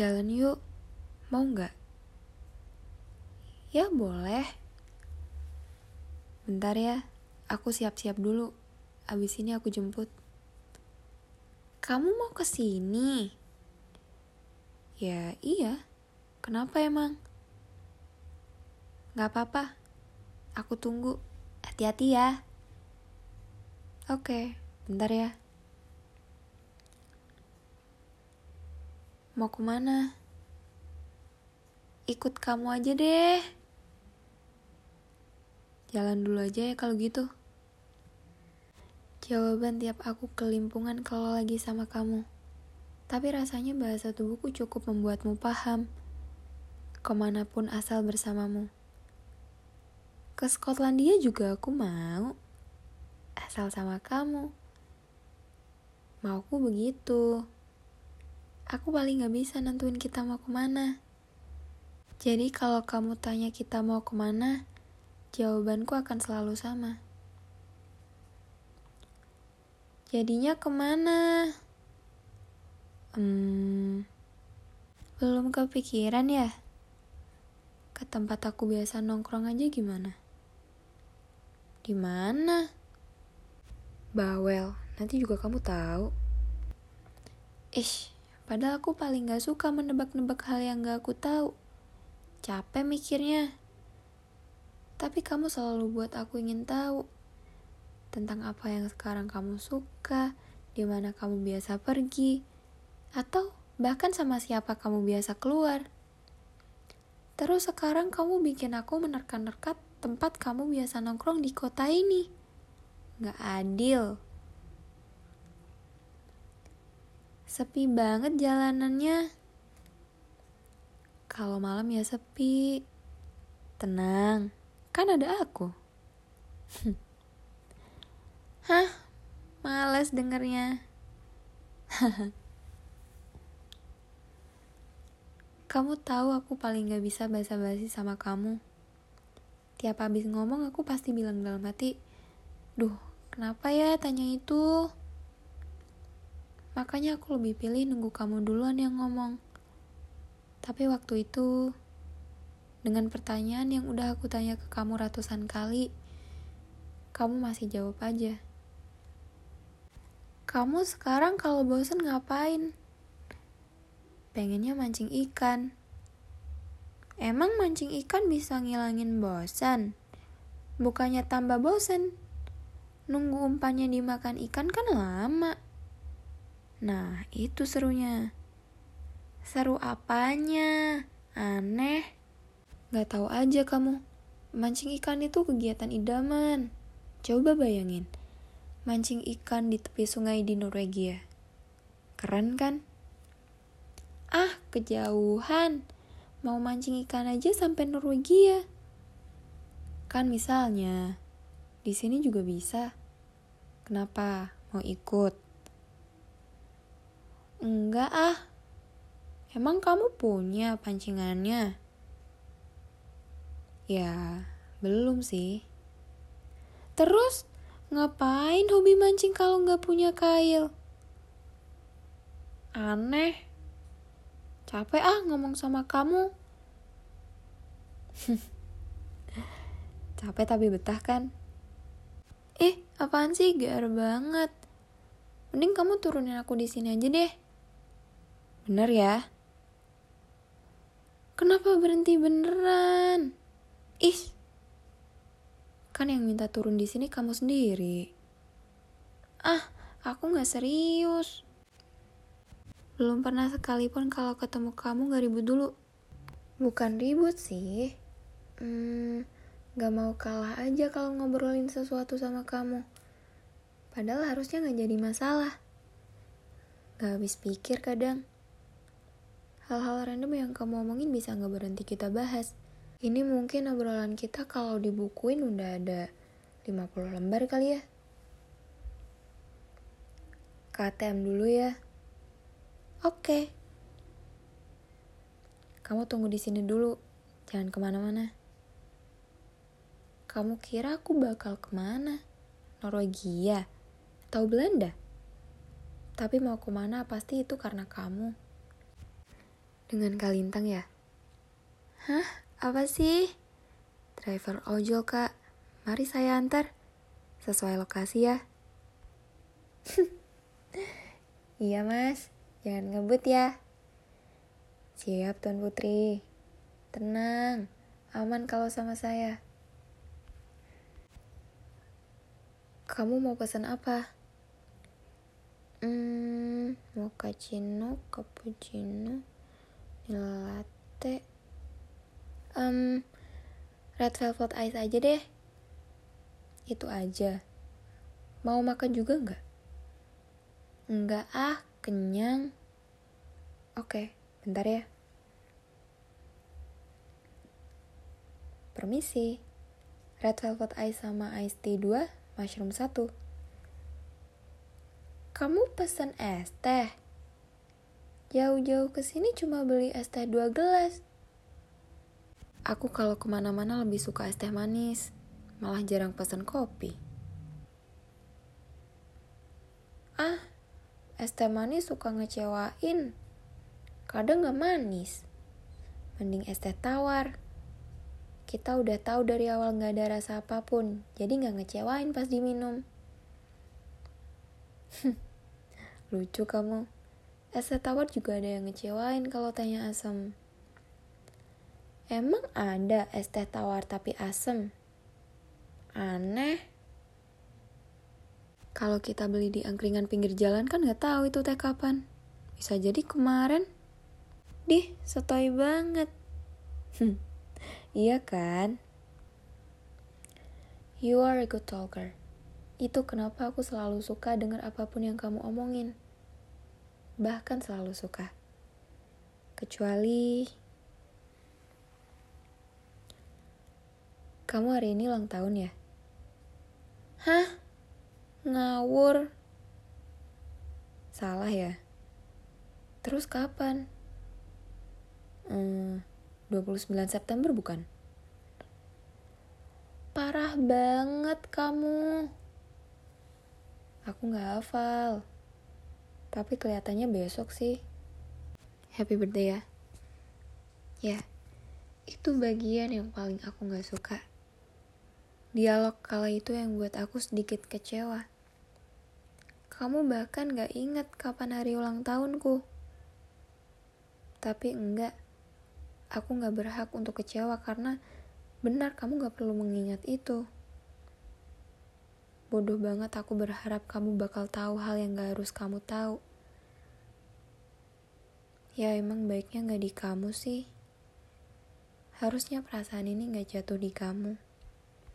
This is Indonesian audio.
Jalan yuk, mau nggak? Ya boleh. Bentar ya, aku siap-siap dulu. Abis ini aku jemput. Kamu mau ke sini? Ya iya, kenapa emang? Gak apa-apa, aku tunggu. Hati-hati ya. Oke, bentar ya. Mau ke mana? Ikut kamu aja deh. Jalan dulu aja ya kalau gitu. Jawaban tiap aku kelimpungan kalau lagi sama kamu. Tapi rasanya bahasa tubuhku cukup membuatmu paham. Ke mana pun asal bersamamu. Ke Skotlandia juga aku mau. Asal sama kamu. Mauku begitu aku paling gak bisa nentuin kita mau ke mana. Jadi kalau kamu tanya kita mau ke mana, jawabanku akan selalu sama. Jadinya ke mana? Hmm, belum kepikiran ya? Ke tempat aku biasa nongkrong aja gimana? Di mana? Bawel, nanti juga kamu tahu. Ish, Padahal aku paling gak suka menebak-nebak hal yang gak aku tahu. Capek mikirnya. Tapi kamu selalu buat aku ingin tahu tentang apa yang sekarang kamu suka, di mana kamu biasa pergi, atau bahkan sama siapa kamu biasa keluar. Terus sekarang kamu bikin aku menerka-nerka tempat kamu biasa nongkrong di kota ini. Gak adil. Sepi banget jalanannya. Kalau malam ya sepi. Tenang, kan ada aku. Hah, males dengernya. kamu tahu aku paling gak bisa basa-basi sama kamu. Tiap habis ngomong aku pasti bilang dalam hati, Duh, kenapa ya tanya itu? Makanya aku lebih pilih nunggu kamu duluan yang ngomong. Tapi waktu itu, dengan pertanyaan yang udah aku tanya ke kamu ratusan kali, kamu masih jawab aja. Kamu sekarang kalau bosen ngapain? Pengennya mancing ikan. Emang mancing ikan bisa ngilangin bosan? Bukannya tambah bosan? Nunggu umpannya dimakan ikan kan lama. Nah, itu serunya. Seru apanya? Aneh. Gak tahu aja kamu. Mancing ikan itu kegiatan idaman. Coba bayangin. Mancing ikan di tepi sungai di Norwegia. Keren kan? Ah, kejauhan. Mau mancing ikan aja sampai Norwegia. Kan misalnya, di sini juga bisa. Kenapa? Mau ikut? Enggak ah. Emang kamu punya pancingannya? Ya, belum sih. Terus, ngapain hobi mancing kalau nggak punya kail? Aneh. Capek ah ngomong sama kamu. Capek tapi betah kan? Eh, apaan sih? Gar banget. Mending kamu turunin aku di sini aja deh. Bener ya? Kenapa berhenti beneran? Ih, kan yang minta turun di sini kamu sendiri. Ah, aku gak serius. Belum pernah sekalipun kalau ketemu kamu gak ribut dulu. Bukan ribut sih. Hmm, gak mau kalah aja kalau ngobrolin sesuatu sama kamu. Padahal harusnya gak jadi masalah. Gak habis pikir kadang. Hal-hal random yang kamu omongin bisa nggak berhenti kita bahas. Ini mungkin obrolan kita kalau dibukuin udah ada 50 lembar kali ya. KTM dulu ya. Oke. Kamu tunggu di sini dulu. Jangan ke mana-mana. Kamu kira aku bakal ke mana? Norwegia? Atau Belanda? Tapi mau ke mana pasti itu karena kamu. Dengan Kalintang ya? Hah? Apa sih? Driver ojol kak, mari saya antar. Sesuai lokasi ya. iya mas, jangan ngebut ya. Siap Tuan Putri. Tenang, aman kalau sama saya. Kamu mau pesan apa? Hmm, mochaccino, cappuccino, latte. Um, red velvet ice aja deh. Itu aja. Mau makan juga nggak? Enggak ah, kenyang. Oke, bentar ya. Permisi. Red velvet ice sama ice tea 2, mushroom 1. Kamu pesan es teh? Jauh-jauh ke sini cuma beli es teh dua gelas. Aku kalau ke mana-mana lebih suka es teh manis, malah jarang pesan kopi. Ah, es teh manis suka ngecewain. Kadang gak manis. Mending es teh tawar. Kita udah tahu dari awal gak ada rasa apa pun, jadi gak ngecewain pas diminum. Lucu kamu. Teh tawar juga ada yang ngecewain kalau tanya asam. Emang ada es teh tawar tapi asem? Aneh. Kalau kita beli di angkringan pinggir jalan kan nggak tahu itu teh kapan. Bisa jadi kemarin. Dih, sotoy banget. Hmm, iya kan? You are a good talker. Itu kenapa aku selalu suka dengar apa pun yang kamu omongin. Bahkan selalu suka. Kecuali kamu hari ini ulang tahun ya? Hah? Ngawur. Salah ya? Terus kapan? Hmm, 29 September bukan? Parah banget kamu. Aku gak hafal. Tapi kelihatannya besok sih. Happy birthday ya. Ya, itu bagian yang paling aku gak suka. Dialog kala itu yang buat aku sedikit kecewa. Kamu bahkan gak ingat kapan hari ulang tahunku. Tapi enggak, aku gak berhak untuk kecewa karena benar kamu gak perlu mengingat itu. Bodoh banget aku berharap kamu bakal tahu hal yang gak harus kamu tahu. Ya emang baiknya gak di kamu sih. Harusnya perasaan ini gak jatuh di kamu.